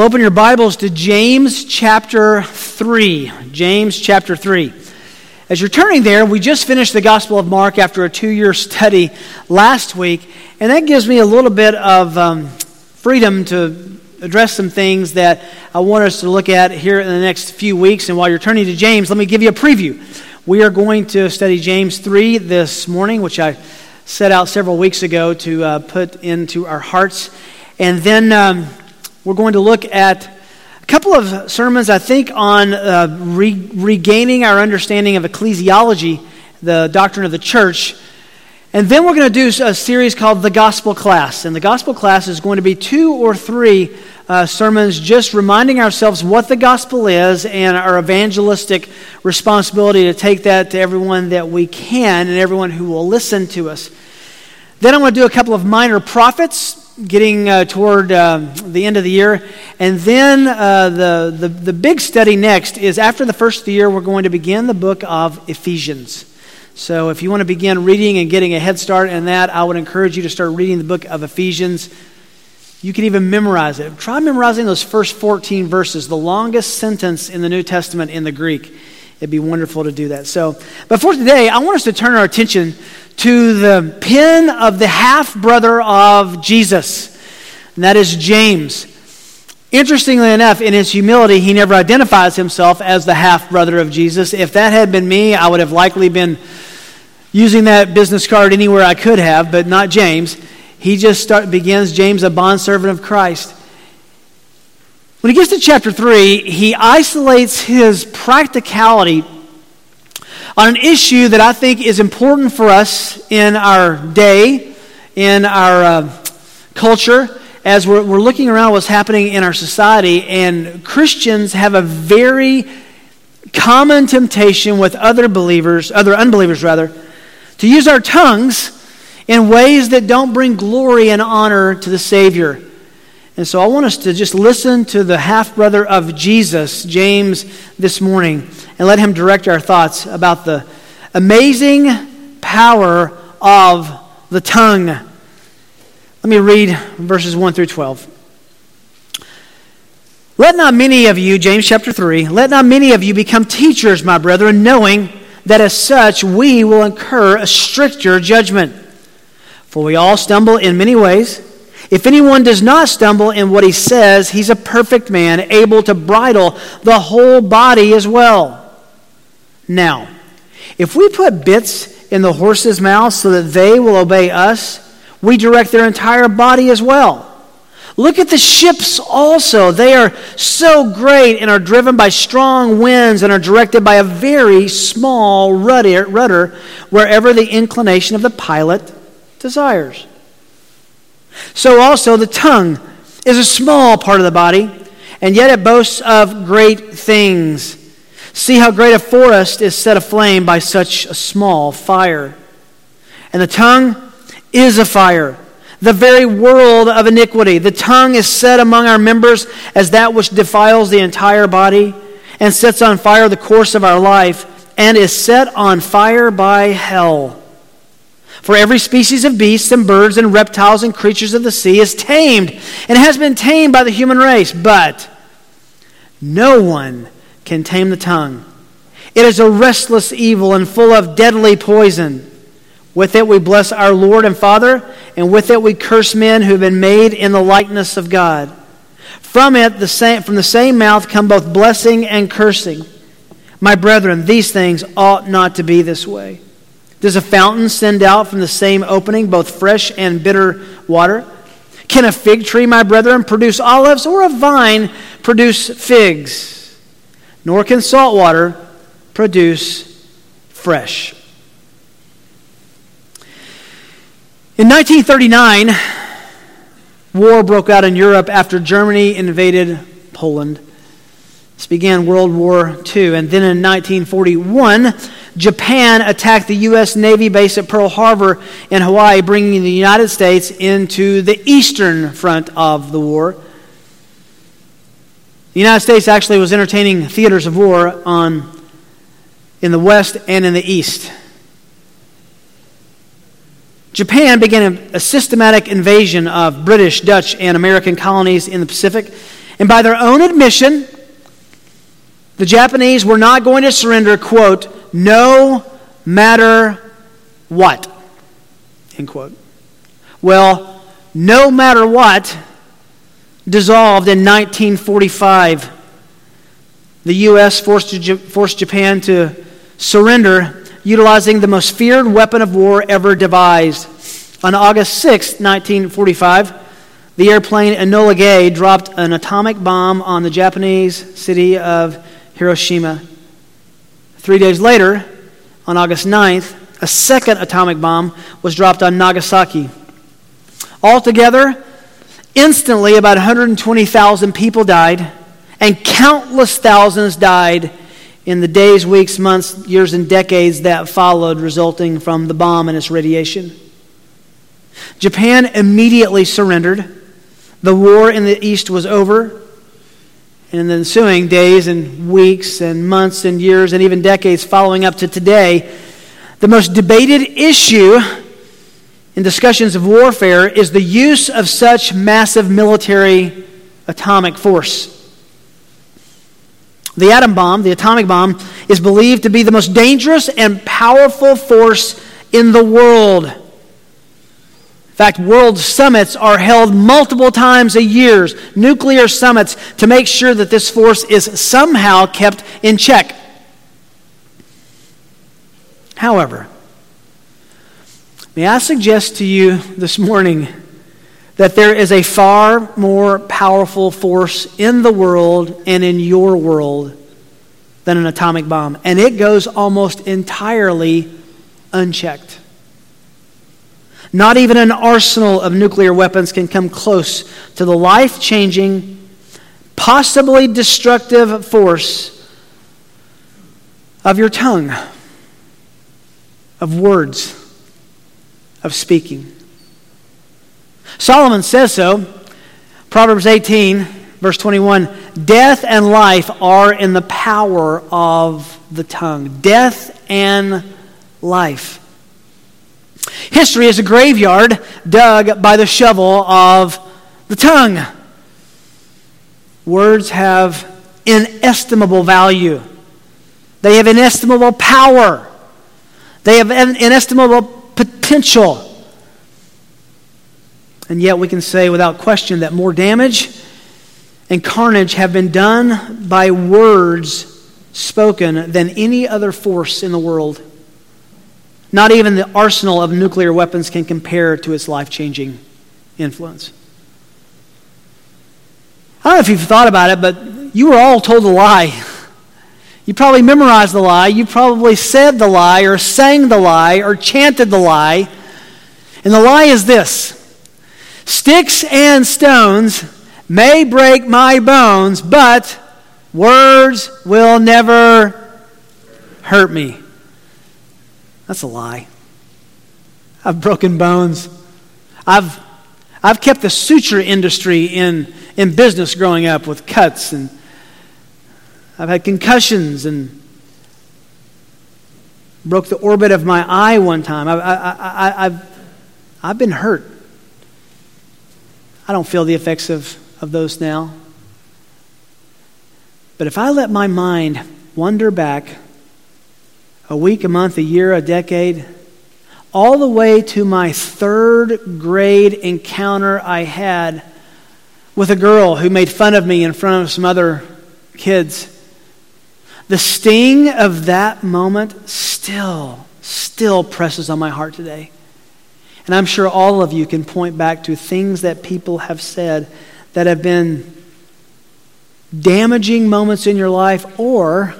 Open your Bibles to James chapter 3. James chapter 3. As you're turning there, we just finished the Gospel of Mark after a two year study last week, and that gives me a little bit of um, freedom to address some things that I want us to look at here in the next few weeks. And while you're turning to James, let me give you a preview. We are going to study James 3 this morning, which I set out several weeks ago to uh, put into our hearts. And then. Um, we're going to look at a couple of sermons, I think, on uh, re- regaining our understanding of ecclesiology, the doctrine of the church. And then we're going to do a series called The Gospel Class. And the Gospel Class is going to be two or three uh, sermons just reminding ourselves what the gospel is and our evangelistic responsibility to take that to everyone that we can and everyone who will listen to us. Then I'm going to do a couple of minor prophets getting uh, toward uh, the end of the year. And then uh, the, the, the big study next is after the first of the year, we're going to begin the book of Ephesians. So if you want to begin reading and getting a head start in that, I would encourage you to start reading the book of Ephesians. You can even memorize it. Try memorizing those first 14 verses, the longest sentence in the New Testament in the Greek. It'd be wonderful to do that. So, but for today, I want us to turn our attention to the pen of the half brother of Jesus, and that is James. Interestingly enough, in his humility, he never identifies himself as the half brother of Jesus. If that had been me, I would have likely been using that business card anywhere I could have, but not James. He just start, begins James, a bondservant of Christ. When he gets to chapter 3, he isolates his practicality on an issue that I think is important for us in our day, in our uh, culture, as we're, we're looking around what's happening in our society. And Christians have a very common temptation with other believers, other unbelievers rather, to use our tongues in ways that don't bring glory and honor to the Savior. And so I want us to just listen to the half brother of Jesus, James, this morning, and let him direct our thoughts about the amazing power of the tongue. Let me read verses 1 through 12. Let not many of you, James chapter 3, let not many of you become teachers, my brethren, knowing that as such we will incur a stricter judgment. For we all stumble in many ways. If anyone does not stumble in what he says, he's a perfect man, able to bridle the whole body as well. Now, if we put bits in the horses' mouths so that they will obey us, we direct their entire body as well. Look at the ships also. They are so great and are driven by strong winds and are directed by a very small rudder wherever the inclination of the pilot desires. So also the tongue is a small part of the body, and yet it boasts of great things. See how great a forest is set aflame by such a small fire. And the tongue is a fire, the very world of iniquity. The tongue is set among our members as that which defiles the entire body and sets on fire the course of our life and is set on fire by hell. For every species of beasts and birds and reptiles and creatures of the sea is tamed and has been tamed by the human race, but no one can tame the tongue. It is a restless evil and full of deadly poison. With it we bless our Lord and Father, and with it we curse men who have been made in the likeness of God. From it, the same, from the same mouth come both blessing and cursing. My brethren, these things ought not to be this way. Does a fountain send out from the same opening both fresh and bitter water? Can a fig tree, my brethren, produce olives, or a vine produce figs? Nor can salt water produce fresh. In 1939, war broke out in Europe after Germany invaded Poland. This began World War II. And then in 1941, Japan attacked the U.S. Navy base at Pearl Harbor in Hawaii, bringing the United States into the eastern front of the war. The United States actually was entertaining theaters of war on, in the west and in the east. Japan began a, a systematic invasion of British, Dutch, and American colonies in the Pacific And by their own admission, the Japanese were not going to surrender, quote, no matter what, end quote. Well, no matter what dissolved in 1945. The U.S. forced, forced Japan to surrender, utilizing the most feared weapon of war ever devised. On August 6, 1945, the airplane Enola Gay dropped an atomic bomb on the Japanese city of Hiroshima. Three days later, on August 9th, a second atomic bomb was dropped on Nagasaki. Altogether, instantly about 120,000 people died, and countless thousands died in the days, weeks, months, years, and decades that followed, resulting from the bomb and its radiation. Japan immediately surrendered. The war in the East was over. And in the ensuing days and weeks and months and years and even decades following up to today, the most debated issue in discussions of warfare is the use of such massive military atomic force. The atom bomb, the atomic bomb, is believed to be the most dangerous and powerful force in the world fact, world summits are held multiple times a year, nuclear summits, to make sure that this force is somehow kept in check. However, may I suggest to you this morning that there is a far more powerful force in the world and in your world than an atomic bomb, and it goes almost entirely unchecked. Not even an arsenal of nuclear weapons can come close to the life changing, possibly destructive force of your tongue, of words, of speaking. Solomon says so. Proverbs 18, verse 21 Death and life are in the power of the tongue. Death and life. History is a graveyard dug by the shovel of the tongue. Words have inestimable value, they have inestimable power, they have inestimable potential. And yet, we can say without question that more damage and carnage have been done by words spoken than any other force in the world. Not even the arsenal of nuclear weapons can compare to its life changing influence. I don't know if you've thought about it, but you were all told a lie. You probably memorized the lie. You probably said the lie, or sang the lie, or chanted the lie. And the lie is this Sticks and stones may break my bones, but words will never hurt me. That's a lie. I've broken bones. I've, I've kept the suture industry in, in business growing up with cuts, and I've had concussions and broke the orbit of my eye one time. I, I, I, I've, I've been hurt. I don't feel the effects of, of those now. But if I let my mind wander back a week, a month, a year, a decade, all the way to my third grade encounter I had with a girl who made fun of me in front of some other kids. The sting of that moment still, still presses on my heart today. And I'm sure all of you can point back to things that people have said that have been damaging moments in your life or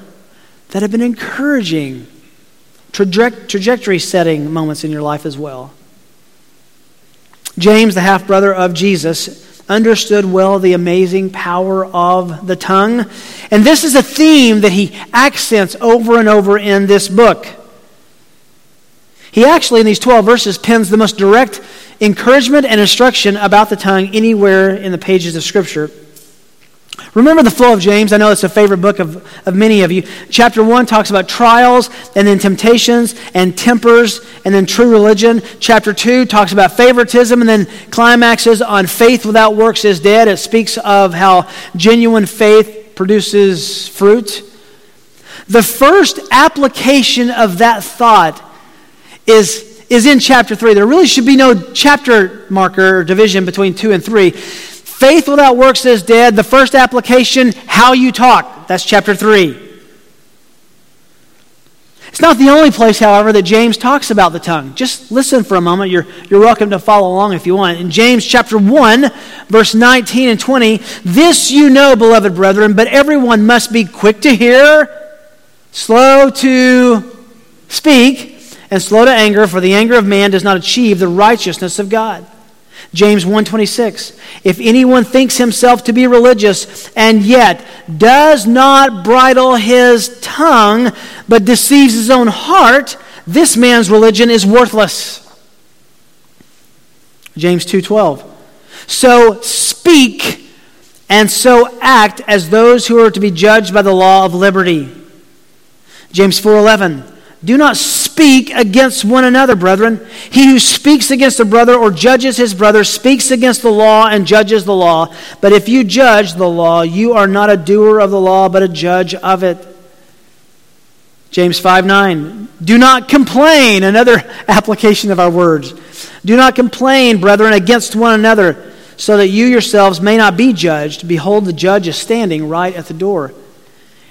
that have been encouraging trajectory setting moments in your life as well. James, the half brother of Jesus, understood well the amazing power of the tongue. And this is a theme that he accents over and over in this book. He actually, in these 12 verses, pens the most direct encouragement and instruction about the tongue anywhere in the pages of Scripture. Remember the flow of James. I know it's a favorite book of, of many of you. Chapter 1 talks about trials, and then temptations, and tempers, and then true religion. Chapter 2 talks about favoritism, and then climaxes on faith without works is dead. It speaks of how genuine faith produces fruit. The first application of that thought is, is in chapter 3. There really should be no chapter marker or division between 2 and 3. Faith without works is dead. The first application, how you talk. That's chapter 3. It's not the only place, however, that James talks about the tongue. Just listen for a moment. You're, you're welcome to follow along if you want. In James chapter 1, verse 19 and 20, this you know, beloved brethren, but everyone must be quick to hear, slow to speak, and slow to anger, for the anger of man does not achieve the righteousness of God. James 1:26 If anyone thinks himself to be religious and yet does not bridle his tongue but deceives his own heart this man's religion is worthless. James 2:12 So speak and so act as those who are to be judged by the law of liberty. James 4:11 do not speak against one another, brethren. He who speaks against a brother or judges his brother speaks against the law and judges the law. But if you judge the law, you are not a doer of the law, but a judge of it. James 5 9. Do not complain, another application of our words. Do not complain, brethren, against one another, so that you yourselves may not be judged. Behold, the judge is standing right at the door.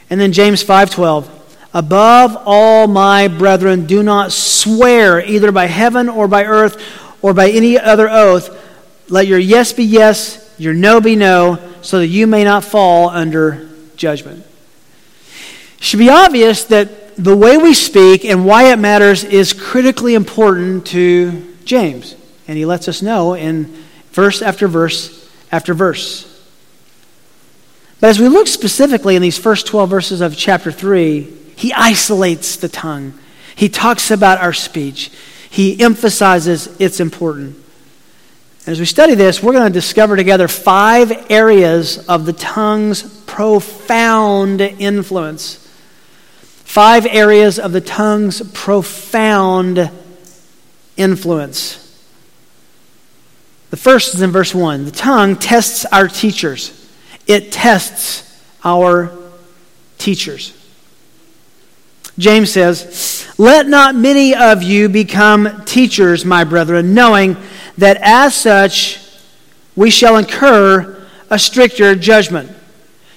And then James 5 12. Above all, my brethren, do not swear either by heaven or by earth or by any other oath. Let your yes be yes, your no be no, so that you may not fall under judgment. It should be obvious that the way we speak and why it matters is critically important to James. And he lets us know in verse after verse after verse. But as we look specifically in these first 12 verses of chapter 3, he isolates the tongue. He talks about our speech. He emphasizes its important. And as we study this, we're going to discover together five areas of the tongue's profound influence. Five areas of the tongue's profound influence. The first is in verse 1. The tongue tests our teachers, it tests our teachers. James says, Let not many of you become teachers, my brethren, knowing that as such we shall incur a stricter judgment.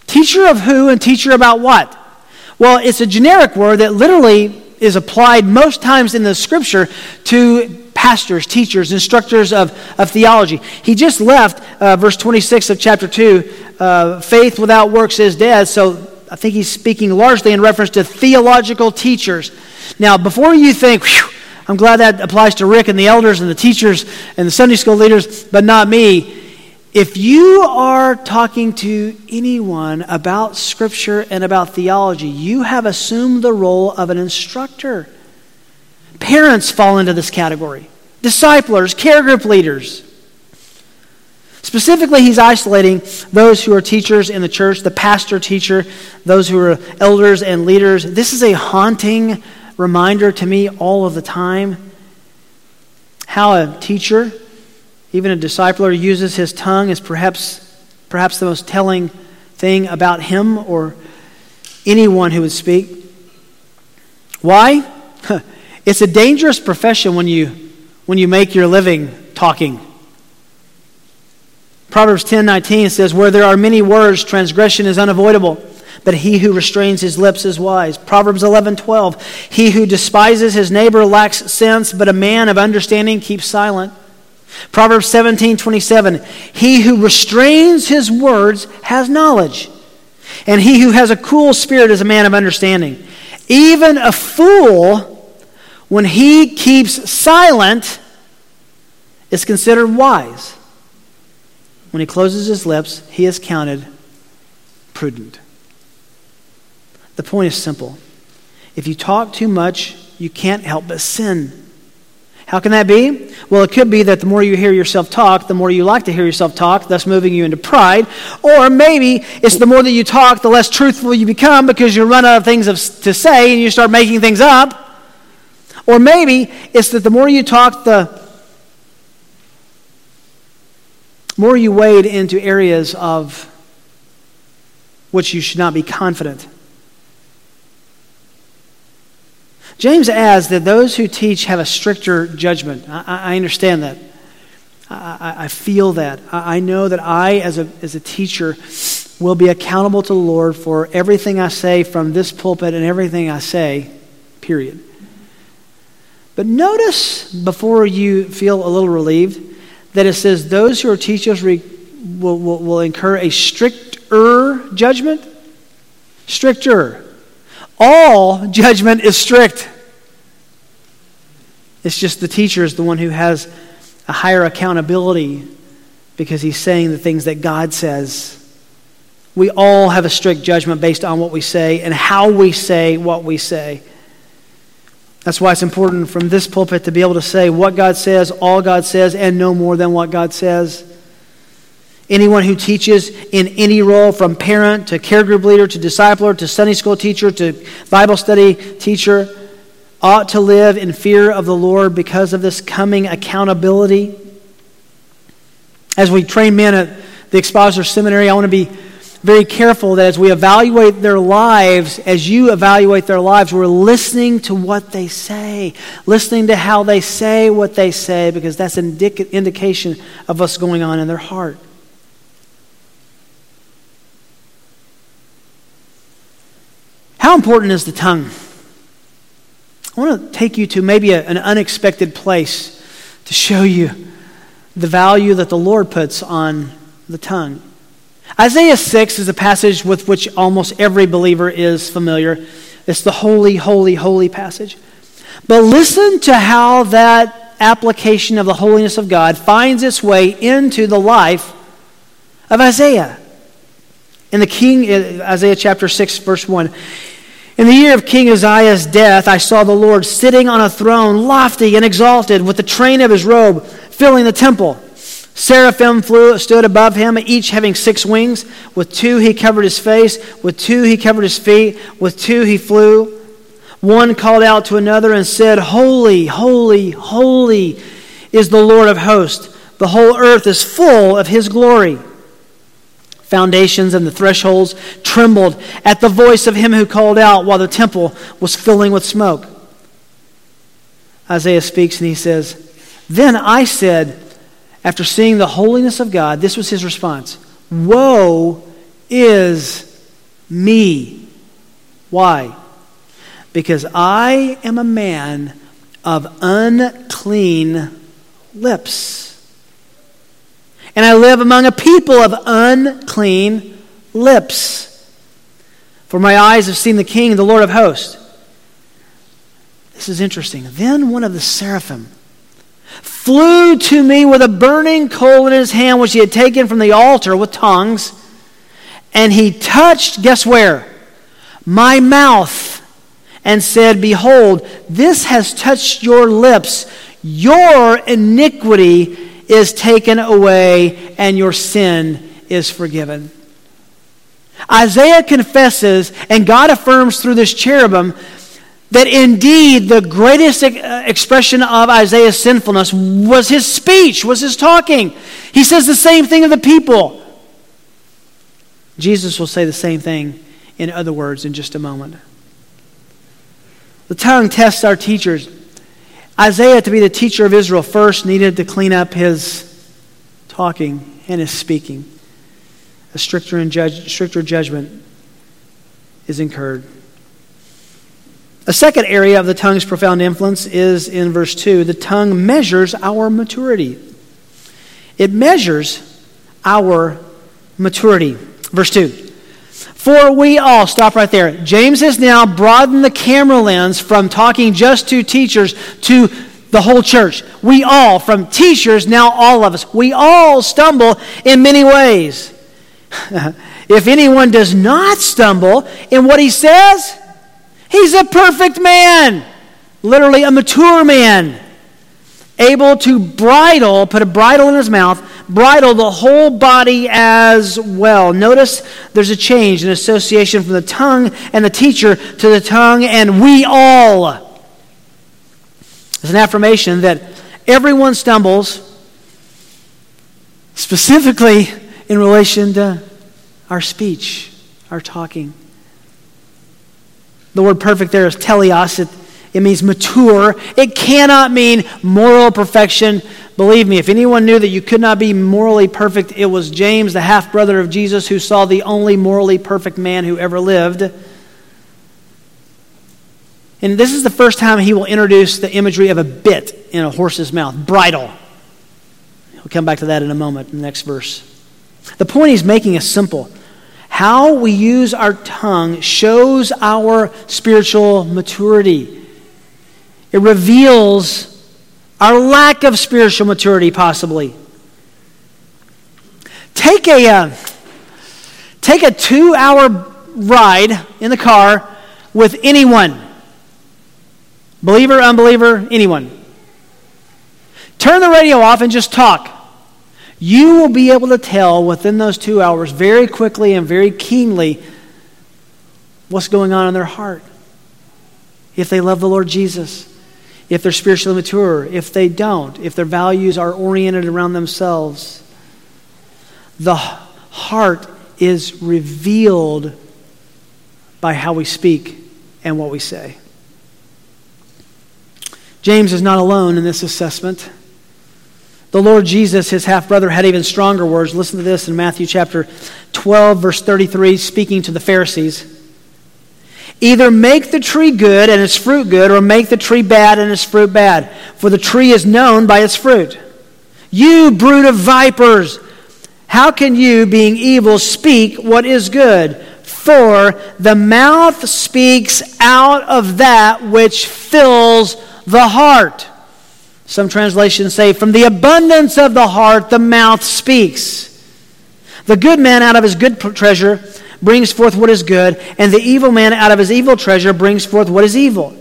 Teacher of who and teacher about what? Well, it's a generic word that literally is applied most times in the scripture to pastors, teachers, instructors of, of theology. He just left uh, verse 26 of chapter 2 uh, faith without works is dead. So I think he's speaking largely in reference to theological teachers. Now, before you think, I'm glad that applies to Rick and the elders and the teachers and the Sunday school leaders, but not me. If you are talking to anyone about Scripture and about theology, you have assumed the role of an instructor. Parents fall into this category, disciplers, care group leaders. Specifically, he's isolating those who are teachers in the church, the pastor teacher, those who are elders and leaders. This is a haunting reminder to me all of the time how a teacher, even a discipler, uses his tongue is perhaps, perhaps the most telling thing about him or anyone who would speak. Why? It's a dangerous profession when you, when you make your living talking. Proverbs 10:19 says, "Where there are many words, transgression is unavoidable, but he who restrains his lips is wise." Proverbs 11:12, "He who despises his neighbor lacks sense, but a man of understanding keeps silent." Proverbs 17:27, "He who restrains his words has knowledge, and he who has a cool spirit is a man of understanding." Even a fool, when he keeps silent, is considered wise when he closes his lips, he is counted prudent. The point is simple. If you talk too much, you can't help but sin. How can that be? Well, it could be that the more you hear yourself talk, the more you like to hear yourself talk, thus moving you into pride. Or maybe it's the more that you talk, the less truthful you become because you run out of things to say and you start making things up. Or maybe it's that the more you talk, the more you wade into areas of which you should not be confident. James adds that those who teach have a stricter judgment. I, I understand that. I, I feel that. I, I know that I, as a, as a teacher, will be accountable to the Lord for everything I say from this pulpit and everything I say, period. But notice before you feel a little relieved that it says those who are teachers re, will, will, will incur a stricter judgment. Stricter. All judgment is strict. It's just the teacher is the one who has a higher accountability because he's saying the things that God says. We all have a strict judgment based on what we say and how we say what we say. That's why it's important from this pulpit to be able to say what God says, all God says, and no more than what God says. Anyone who teaches in any role, from parent to care group leader to discipler to Sunday school teacher to Bible study teacher, ought to live in fear of the Lord because of this coming accountability. As we train men at the Expositor Seminary, I want to be very careful that as we evaluate their lives, as you evaluate their lives, we're listening to what they say, listening to how they say what they say, because that's an indic- indication of what's going on in their heart. How important is the tongue? I want to take you to maybe a, an unexpected place to show you the value that the Lord puts on the tongue. Isaiah 6 is a passage with which almost every believer is familiar. It's the holy, holy, holy passage. But listen to how that application of the holiness of God finds its way into the life of Isaiah. In the King, uh, Isaiah chapter 6, verse 1, in the year of King Uzziah's death, I saw the Lord sitting on a throne, lofty and exalted, with the train of his robe filling the temple. Seraphim flew, stood above him, each having six wings. With two he covered his face, with two he covered his feet, with two he flew. One called out to another and said, Holy, holy, holy is the Lord of hosts. The whole earth is full of his glory foundations and the thresholds trembled at the voice of him who called out while the temple was filling with smoke. Isaiah speaks and he says, Then I said, after seeing the holiness of God, this was his response Woe is me. Why? Because I am a man of unclean lips and I live among a people of unclean lips. For my eyes have seen the King, the Lord of hosts. This is interesting. Then one of the seraphim flew to me with a burning coal in his hand, which he had taken from the altar with tongs, and he touched, guess where? My mouth, and said, Behold, this has touched your lips. Your iniquity is taken away and your sin is forgiven. Isaiah confesses, and God affirms through this cherubim, that indeed the greatest uh, expression of Isaiah's sinfulness was his speech, was his talking. He says the same thing of the people. Jesus will say the same thing in other words in just a moment. The tongue tests our teachers. Isaiah, to be the teacher of Israel, first needed to clean up his talking and his speaking. A stricter, judge, stricter judgment is incurred. A second area of the tongue's profound influence is in verse 2. The tongue measures our maturity. It measures our maturity. Verse 2. For we all, stop right there. James has now broadened the camera lens from talking just to teachers to the whole church. We all, from teachers, now all of us, we all stumble in many ways. if anyone does not stumble in what he says, he's a perfect man, literally a mature man, able to bridle, put a bridle in his mouth, bridle the whole body as well. Notice there's a change, an association from the tongue and the teacher to the tongue and we all. It's an affirmation that everyone stumbles, specifically in relation to our speech, our talking. The word perfect there is teleos. It, it means mature. It cannot mean moral perfection. Believe me, if anyone knew that you could not be morally perfect, it was James, the half brother of Jesus, who saw the only morally perfect man who ever lived. And this is the first time he will introduce the imagery of a bit in a horse's mouth, bridle. We'll come back to that in a moment in the next verse. The point he's making is simple. How we use our tongue shows our spiritual maturity. It reveals our lack of spiritual maturity, possibly. Take a, uh, take a two hour ride in the car with anyone believer, unbeliever, anyone. Turn the radio off and just talk. You will be able to tell within those two hours very quickly and very keenly what's going on in their heart. If they love the Lord Jesus, if they're spiritually mature, if they don't, if their values are oriented around themselves. The heart is revealed by how we speak and what we say. James is not alone in this assessment. The Lord Jesus, his half brother, had even stronger words. Listen to this in Matthew chapter 12, verse 33, speaking to the Pharisees. Either make the tree good and its fruit good, or make the tree bad and its fruit bad. For the tree is known by its fruit. You brood of vipers, how can you, being evil, speak what is good? For the mouth speaks out of that which fills the heart. Some translations say, From the abundance of the heart, the mouth speaks. The good man out of his good treasure brings forth what is good, and the evil man out of his evil treasure brings forth what is evil.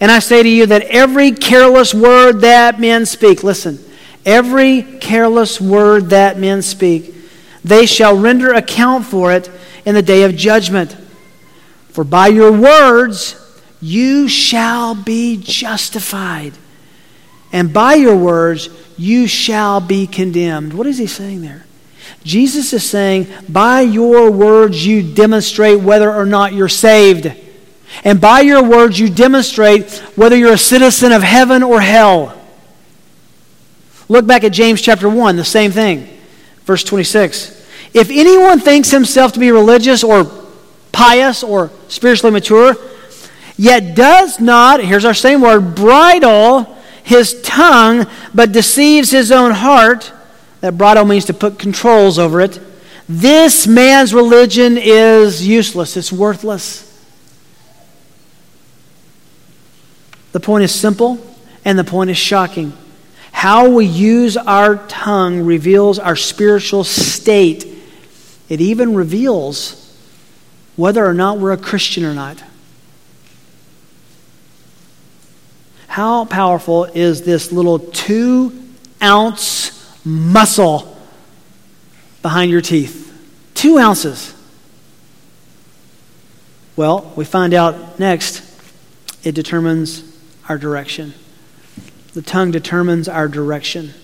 And I say to you that every careless word that men speak, listen, every careless word that men speak, they shall render account for it in the day of judgment. For by your words you shall be justified, and by your words you shall be condemned. What is he saying there? Jesus is saying, by your words you demonstrate whether or not you're saved. And by your words you demonstrate whether you're a citizen of heaven or hell. Look back at James chapter 1, the same thing. Verse 26. If anyone thinks himself to be religious or pious or spiritually mature, yet does not, here's our same word, bridle his tongue, but deceives his own heart. That bridle means to put controls over it. This man's religion is useless, it's worthless. The point is simple, and the point is shocking. How we use our tongue reveals our spiritual state. It even reveals whether or not we're a Christian or not. How powerful is this little two ounce muscle behind your teeth? Two ounces. Well, we find out next, it determines our direction. The tongue determines our direction.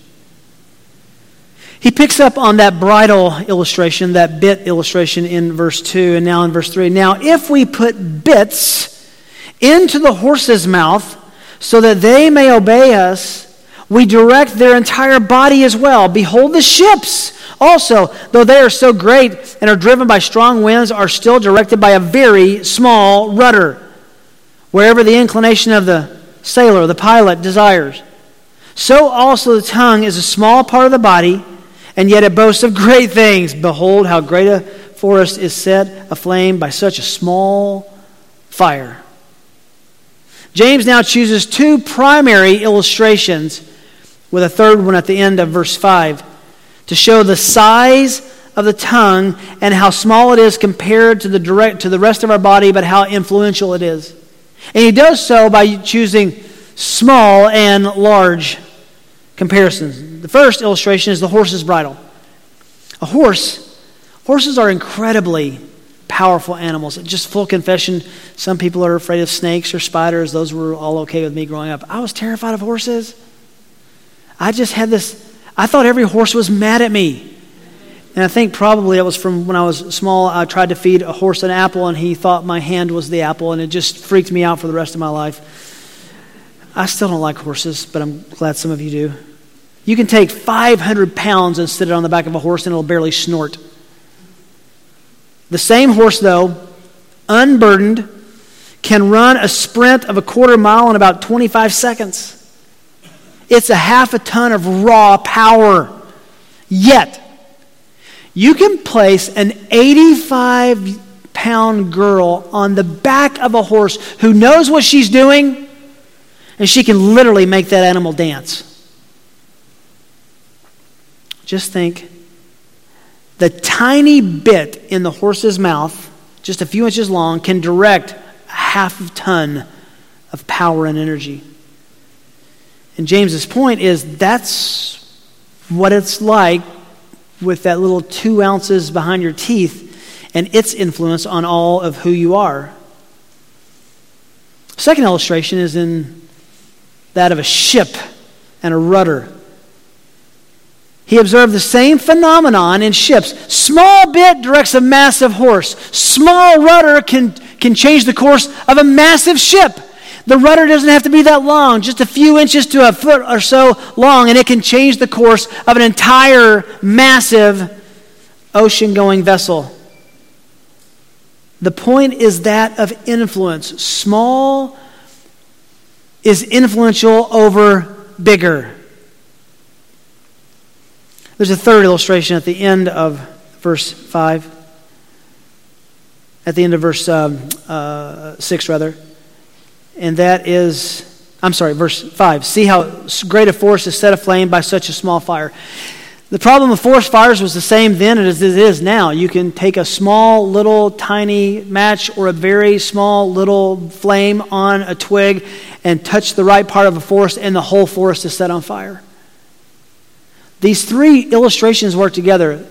He picks up on that bridle illustration, that bit illustration in verse 2 and now in verse 3. Now, if we put bits into the horse's mouth so that they may obey us, we direct their entire body as well. Behold, the ships also, though they are so great and are driven by strong winds, are still directed by a very small rudder, wherever the inclination of the sailor, the pilot, desires. So also the tongue is a small part of the body, and yet it boasts of great things. Behold, how great a forest is set aflame by such a small fire. James now chooses two primary illustrations with a third one at the end of verse 5 to show the size of the tongue and how small it is compared to the direct to the rest of our body but how influential it is. And he does so by choosing small and large. comparisons. The first illustration is the horse's bridle. A horse, horses are incredibly powerful animals. Just full confession, some people are afraid of snakes or spiders. Those were all okay with me growing up. I was terrified of horses. I just had this, I thought every horse was mad at me. And I think probably it was from when I was small. I tried to feed a horse an apple, and he thought my hand was the apple, and it just freaked me out for the rest of my life. I still don't like horses, but I'm glad some of you do. You can take 500 pounds and sit it on the back of a horse, and it'll barely snort. The same horse, though, unburdened, can run a sprint of a quarter mile in about 25 seconds. It's a half a ton of raw power. Yet, you can place an 85 pound girl on the back of a horse who knows what she's doing, and she can literally make that animal dance. Just think the tiny bit in the horse's mouth, just a few inches long, can direct a half a ton of power and energy. And James's point is that's what it's like with that little two ounces behind your teeth and its influence on all of who you are. Second illustration is in that of a ship and a rudder. He observed the same phenomenon in ships. Small bit directs a massive horse. Small rudder can, can change the course of a massive ship. The rudder doesn't have to be that long, just a few inches to a foot or so long, and it can change the course of an entire massive ocean going vessel. The point is that of influence. Small is influential over bigger. There's a third illustration at the end of verse 5. At the end of verse um, uh, 6, rather and that is, I'm sorry, verse 5. See how great a forest is set aflame by such a small fire. The problem with forest fires was the same then as it is now. You can take a small, little, tiny match or a very small, little flame on a twig and touch the right part of a forest, and the whole forest is set on fire. These three illustrations work together.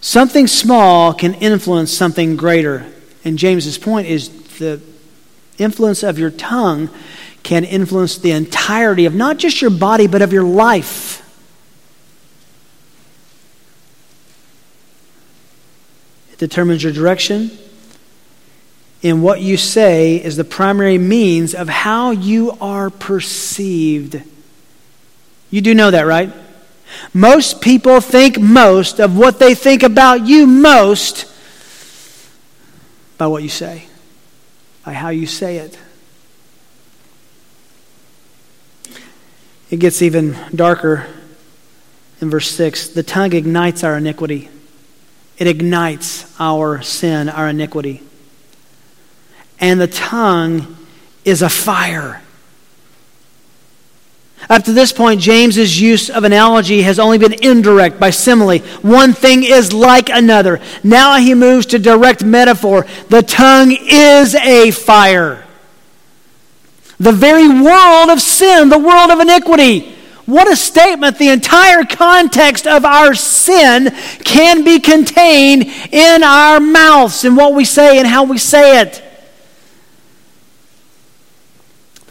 Something small can influence something greater. And James's point is the influence of your tongue can influence the entirety of not just your body, but of your life. It determines your direction. And what you say is the primary means of how you are perceived. You do know that, right? Most people think most of what they think about you most by what you say by how you say it. It gets even darker in verse 6. The tongue ignites our iniquity, it ignites our sin, our iniquity. And the tongue is a fire. Up to this point, James's use of analogy has only been indirect by simile. One thing is like another. Now he moves to direct metaphor. The tongue is a fire. The very world of sin, the world of iniquity. What a statement. The entire context of our sin can be contained in our mouths, in what we say and how we say it.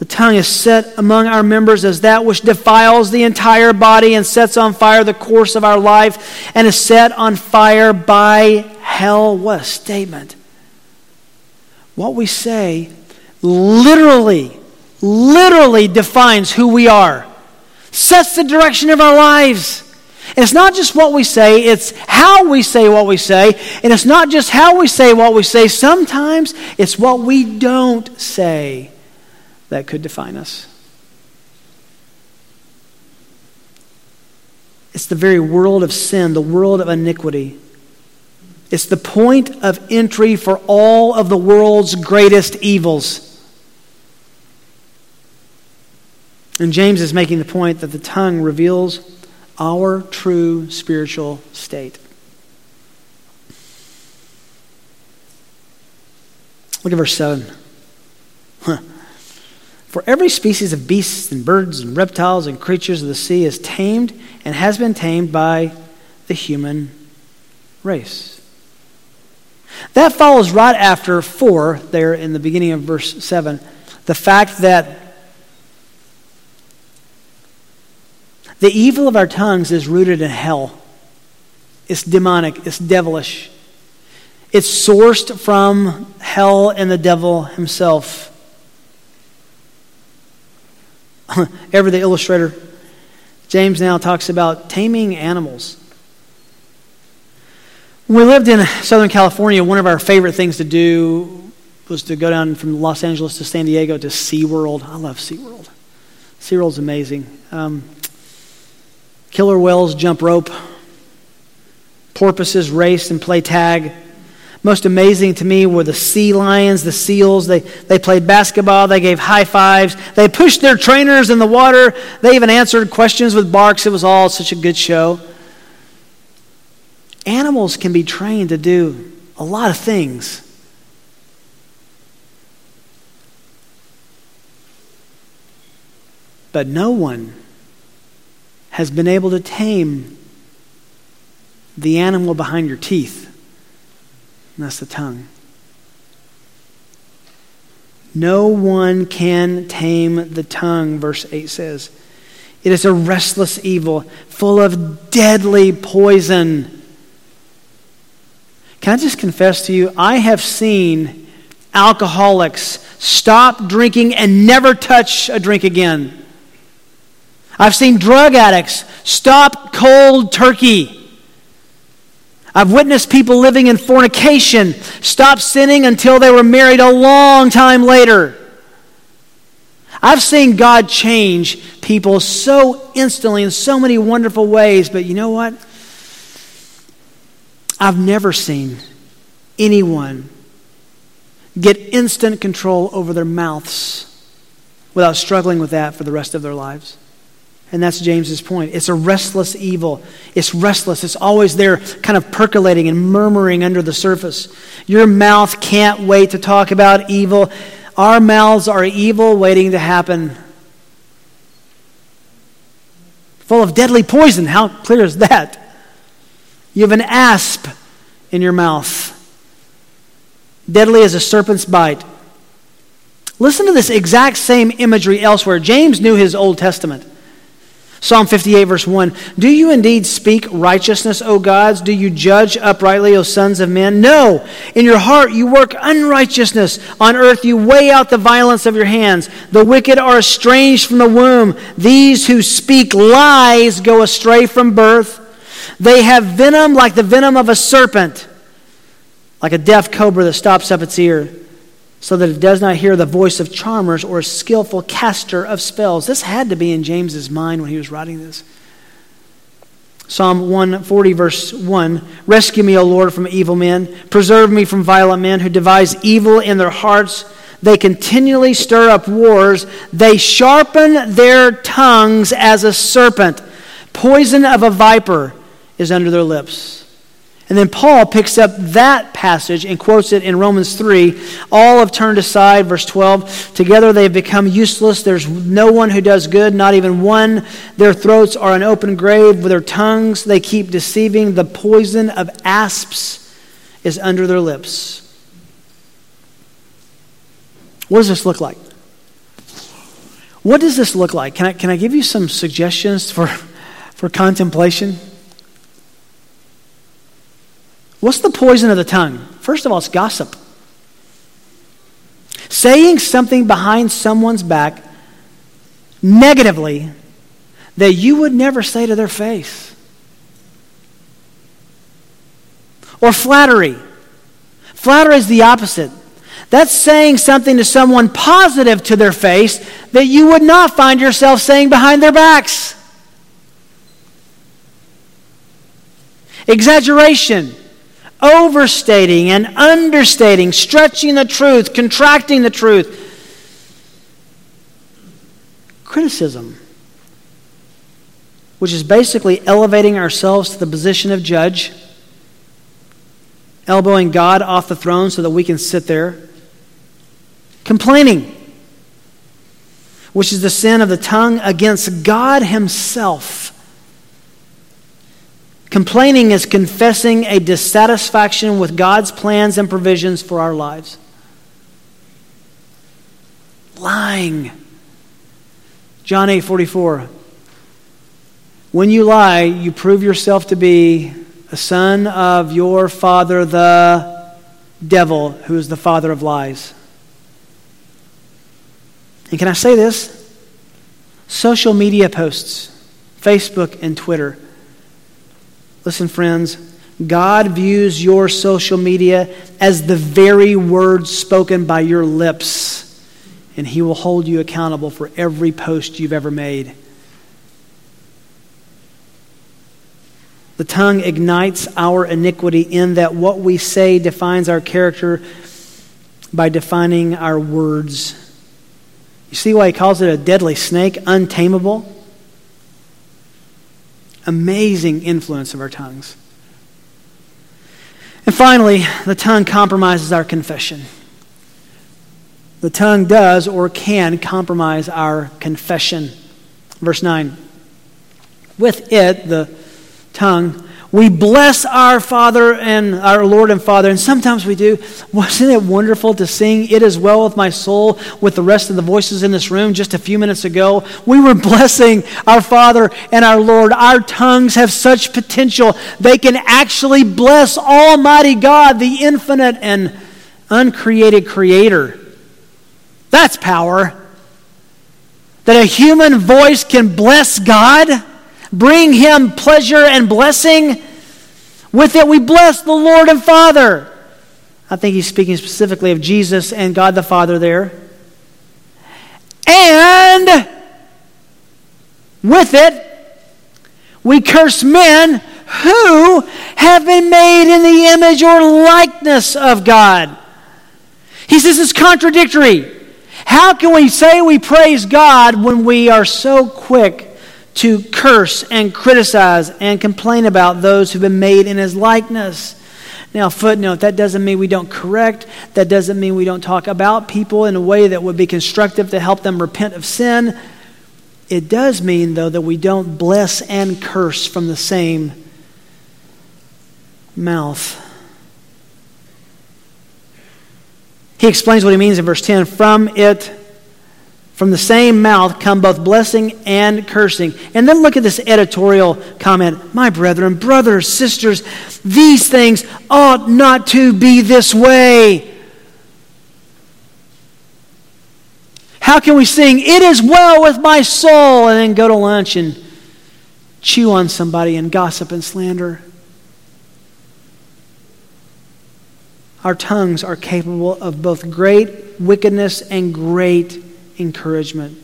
The tongue is set among our members as that which defiles the entire body and sets on fire the course of our life and is set on fire by hell. What a statement. What we say literally, literally defines who we are, sets the direction of our lives. And it's not just what we say, it's how we say what we say. And it's not just how we say what we say, sometimes it's what we don't say that could define us. It's the very world of sin, the world of iniquity. It's the point of entry for all of the world's greatest evils. And James is making the point that the tongue reveals our true spiritual state. Look at verse 7. Huh. For every species of beasts and birds and reptiles and creatures of the sea is tamed and has been tamed by the human race. That follows right after 4, there in the beginning of verse 7, the fact that the evil of our tongues is rooted in hell. It's demonic, it's devilish. It's sourced from hell and the devil himself. Ever the illustrator, James now talks about taming animals. When we lived in Southern California, one of our favorite things to do was to go down from Los Angeles to San Diego to SeaWorld. I love SeaWorld. SeaWorld's amazing. Um, killer whales jump rope, porpoises race and play tag. Most amazing to me were the sea lions, the seals. They, they played basketball, they gave high fives, they pushed their trainers in the water, they even answered questions with barks. It was all such a good show. Animals can be trained to do a lot of things. But no one has been able to tame the animal behind your teeth. And that's the tongue. No one can tame the tongue, verse 8 says. It is a restless evil, full of deadly poison. Can I just confess to you? I have seen alcoholics stop drinking and never touch a drink again. I've seen drug addicts stop cold turkey. I've witnessed people living in fornication stop sinning until they were married a long time later. I've seen God change people so instantly in so many wonderful ways, but you know what? I've never seen anyone get instant control over their mouths without struggling with that for the rest of their lives. And that's James's point. It's a restless evil. It's restless. It's always there, kind of percolating and murmuring under the surface. Your mouth can't wait to talk about evil. Our mouths are evil waiting to happen. Full of deadly poison. How clear is that? You have an asp in your mouth, deadly as a serpent's bite. Listen to this exact same imagery elsewhere. James knew his Old Testament. Psalm 58, verse 1 Do you indeed speak righteousness, O gods? Do you judge uprightly, O sons of men? No. In your heart you work unrighteousness. On earth you weigh out the violence of your hands. The wicked are estranged from the womb. These who speak lies go astray from birth. They have venom like the venom of a serpent, like a deaf cobra that stops up its ear so that it does not hear the voice of charmers or a skillful caster of spells. This had to be in James's mind when he was writing this. Psalm 140, verse 1 Rescue me, O Lord, from evil men. Preserve me from violent men who devise evil in their hearts. They continually stir up wars. They sharpen their tongues as a serpent. Poison of a viper is under their lips. And then Paul picks up that passage and quotes it in Romans 3. All have turned aside, verse 12. Together they have become useless. There's no one who does good, not even one. Their throats are an open grave. With their tongues they keep deceiving. The poison of asps is under their lips. What does this look like? What does this look like? Can I, can I give you some suggestions for, for contemplation? What's the poison of the tongue? First of all, it's gossip. Saying something behind someone's back negatively that you would never say to their face. Or flattery. Flattery is the opposite. That's saying something to someone positive to their face that you would not find yourself saying behind their backs. Exaggeration overstating and understating, stretching the truth, contracting the truth. Criticism, which is basically elevating ourselves to the position of judge, elbowing God off the throne so that we can sit there. Complaining. which is the sin of the tongue against God Himself. Complaining is confessing a dissatisfaction with God's plans and provisions for our lives. Lying. John 8 44. When you lie, you prove yourself to be a son of your father, the devil, who is the father of lies. And can I say this? Social media posts, Facebook and Twitter. Listen, friends, God views your social media as the very words spoken by your lips, and He will hold you accountable for every post you've ever made. The tongue ignites our iniquity in that what we say defines our character by defining our words. You see why he calls it a deadly snake, untamable? Amazing influence of our tongues. And finally, the tongue compromises our confession. The tongue does or can compromise our confession. Verse 9. With it, the tongue, we bless our Father and our Lord and Father. And sometimes we do. Wasn't it wonderful to sing It Is Well With My Soul with the rest of the voices in this room just a few minutes ago? We were blessing our Father and our Lord. Our tongues have such potential. They can actually bless Almighty God, the infinite and uncreated Creator. That's power. That a human voice can bless God bring him pleasure and blessing. With it, we bless the Lord and Father. I think he's speaking specifically of Jesus and God the Father there. And with it, we curse men who have been made in the image or likeness of God. He says it's contradictory. How can we say we praise God when we are so quick to curse and criticize and complain about those who've been made in his likeness. Now, footnote, that doesn't mean we don't correct. That doesn't mean we don't talk about people in a way that would be constructive to help them repent of sin. It does mean, though, that we don't bless and curse from the same mouth. He explains what he means in verse 10 From it, from the same mouth come both blessing and cursing. And then look at this editorial comment. My brethren, brothers, sisters, these things ought not to be this way. How can we sing, It is well with my soul, and then go to lunch and chew on somebody and gossip and slander? Our tongues are capable of both great wickedness and great encouragement.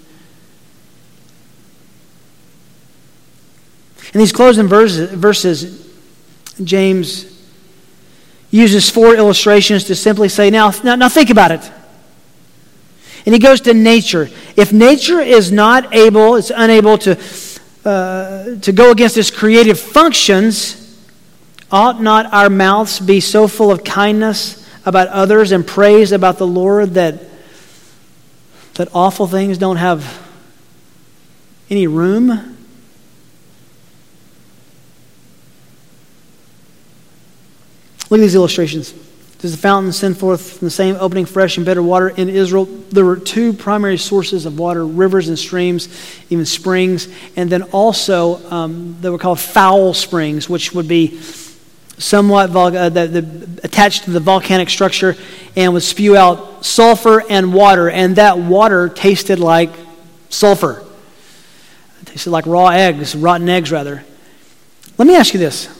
In these closing verses, verses, James uses four illustrations to simply say, now, now, now think about it. And he goes to nature. If nature is not able, is unable to, uh, to go against its creative functions, ought not our mouths be so full of kindness about others and praise about the Lord that that awful things don't have any room? Look at these illustrations. Does the fountain send forth from the same opening fresh and better water in Israel? There were two primary sources of water rivers and streams, even springs, and then also um, they were called foul springs, which would be somewhat uh, the, the, attached to the volcanic structure and would spew out sulfur and water, and that water tasted like sulfur. It tasted like raw eggs, rotten eggs, rather. Let me ask you this.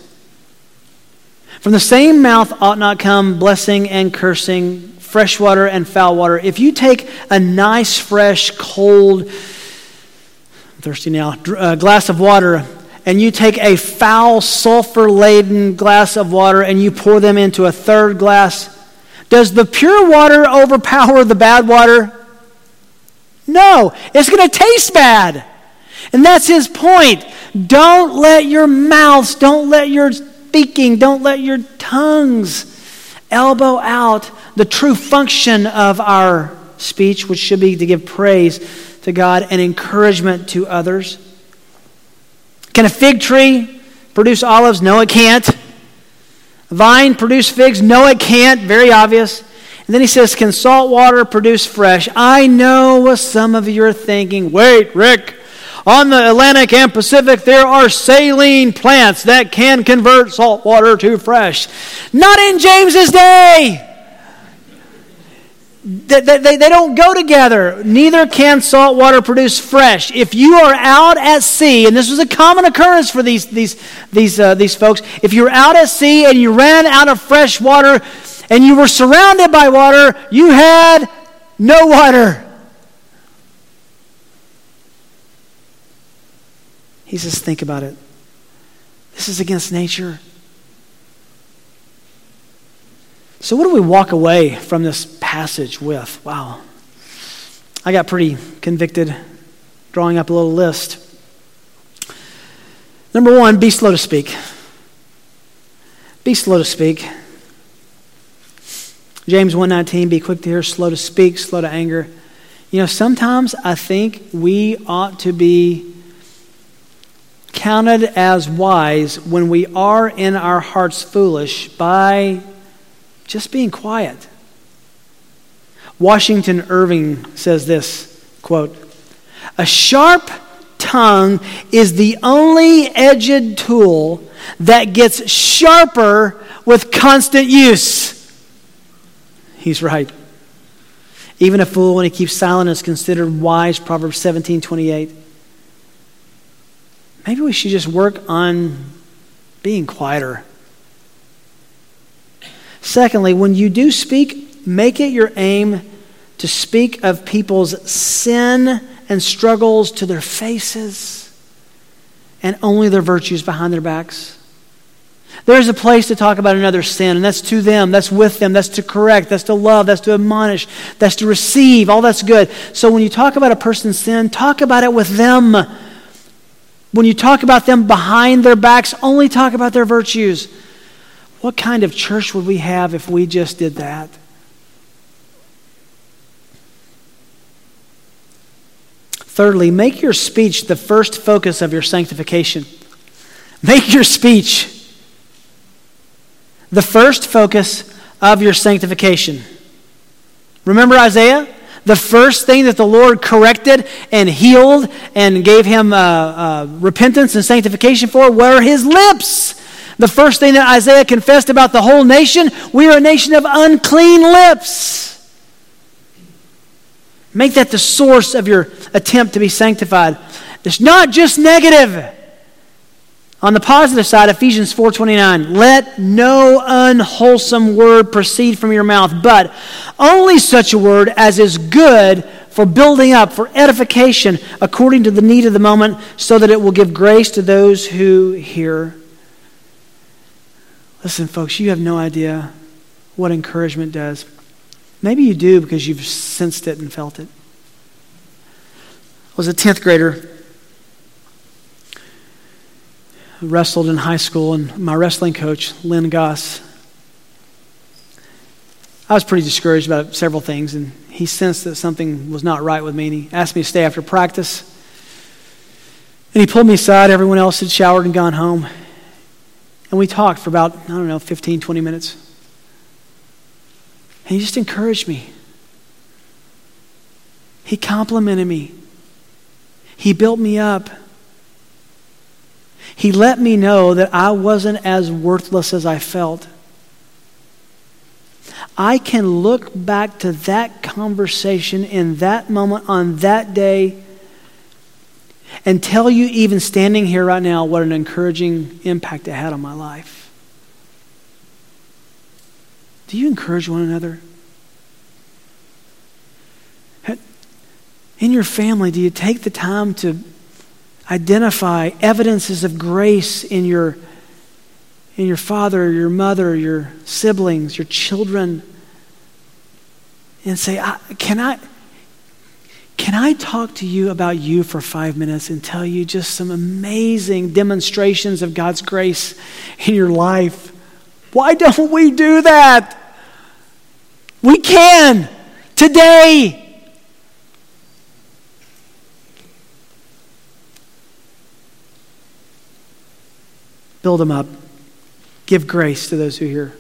From the same mouth ought not come blessing and cursing, fresh water and foul water. If you take a nice, fresh, cold, I'm thirsty now, uh, glass of water and you take a foul, sulfur laden glass of water and you pour them into a third glass, does the pure water overpower the bad water? No, it's going to taste bad. And that's his point. Don't let your mouths, don't let your speaking, don't let your tongues elbow out the true function of our speech, which should be to give praise to God and encouragement to others. Can a fig tree produce olives? No, it can't. A vine produce figs? No, it can't. Very obvious. And then he says, Can salt water produce fresh? I know what some of you are thinking. Wait, Rick, on the Atlantic and Pacific, there are saline plants that can convert salt water to fresh. Not in James's day. They, they, they, don't go together. Neither can salt water produce fresh. If you are out at sea, and this was a common occurrence for these, these, these, uh, these folks, if you're out at sea and you ran out of fresh water and you were surrounded by water, you had no water. He says, think about it. This is against nature. So, what do we walk away from this passage with? Wow. I got pretty convicted drawing up a little list. Number one, be slow to speak. Be slow to speak. James 1:19 be quick to hear, slow to speak, slow to anger. You know, sometimes I think we ought to be counted as wise when we are in our hearts foolish by just being quiet. Washington Irving says this quote, A sharp tongue is the only edged tool that gets sharper with constant use. He's right. Even a fool, when he keeps silent, is considered wise. Proverbs 17 28. Maybe we should just work on being quieter. Secondly, when you do speak, make it your aim to speak of people's sin and struggles to their faces and only their virtues behind their backs. There's a place to talk about another sin, and that's to them, that's with them, that's to correct, that's to love, that's to admonish, that's to receive. All that's good. So when you talk about a person's sin, talk about it with them. When you talk about them behind their backs, only talk about their virtues. What kind of church would we have if we just did that? Thirdly, make your speech the first focus of your sanctification. Make your speech the first focus of your sanctification. Remember Isaiah? The first thing that the Lord corrected and healed and gave him uh, uh, repentance and sanctification for were his lips. The first thing that Isaiah confessed about the whole nation we are a nation of unclean lips. Make that the source of your attempt to be sanctified. It's not just negative. On the positive side, Ephesians 4:29, let no unwholesome word proceed from your mouth, but only such a word as is good for building up, for edification, according to the need of the moment, so that it will give grace to those who hear. Listen, folks, you have no idea what encouragement does. Maybe you do because you've sensed it and felt it. I was a 10th grader. wrestled in high school, and my wrestling coach, Lynn Goss, I was pretty discouraged about several things, and he sensed that something was not right with me, and he asked me to stay after practice. And he pulled me aside. Everyone else had showered and gone home. And we talked for about, I don't know, 15, 20 minutes. And he just encouraged me. He complimented me. He built me up. He let me know that I wasn't as worthless as I felt. I can look back to that conversation in that moment on that day and tell you, even standing here right now, what an encouraging impact it had on my life. Do you encourage one another? In your family, do you take the time to identify evidences of grace in your in your father, your mother, your siblings, your children, and say, "Can I?" Can I talk to you about you for five minutes and tell you just some amazing demonstrations of God's grace in your life? Why don't we do that? We can today. Build them up. Give grace to those who hear.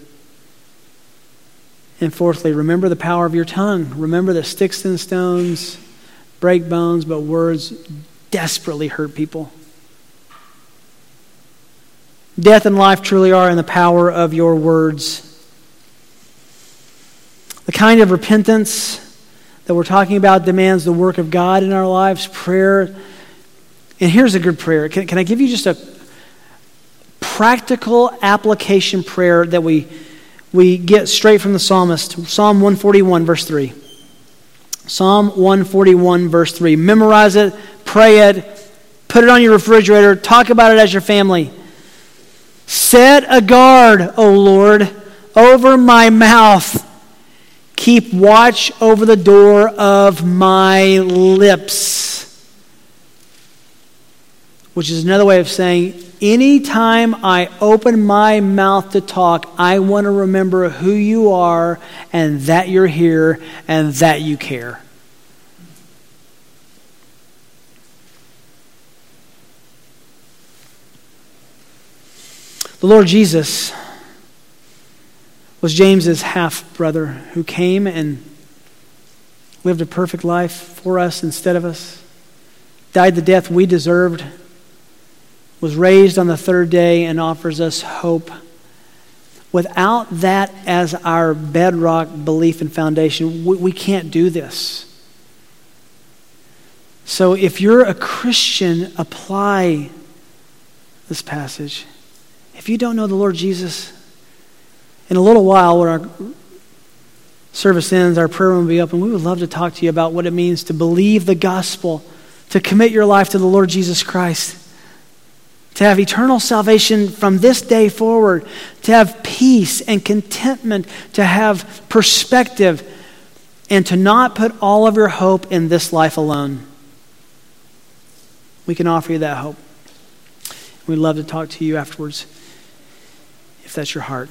And fourthly, remember the power of your tongue. Remember that sticks and stones break bones, but words desperately hurt people. Death and life truly are in the power of your words. The kind of repentance that we're talking about demands the work of God in our lives, prayer. And here's a good prayer. Can, can I give you just a practical application prayer that we, we get straight from the psalmist? Psalm 141, verse 3. Psalm 141, verse 3. Memorize it, pray it, put it on your refrigerator, talk about it as your family. Set a guard, O Lord, over my mouth. Keep watch over the door of my lips. Which is another way of saying, anytime I open my mouth to talk, I want to remember who you are and that you're here and that you care. The Lord Jesus was James's half brother who came and lived a perfect life for us instead of us, died the death we deserved, was raised on the third day, and offers us hope. Without that as our bedrock belief and foundation, we, we can't do this. So if you're a Christian, apply this passage. If you don't know the Lord Jesus, in a little while, when our service ends, our prayer room will be open. We would love to talk to you about what it means to believe the gospel, to commit your life to the Lord Jesus Christ, to have eternal salvation from this day forward, to have peace and contentment, to have perspective, and to not put all of your hope in this life alone. We can offer you that hope. We'd love to talk to you afterwards if that's your heart.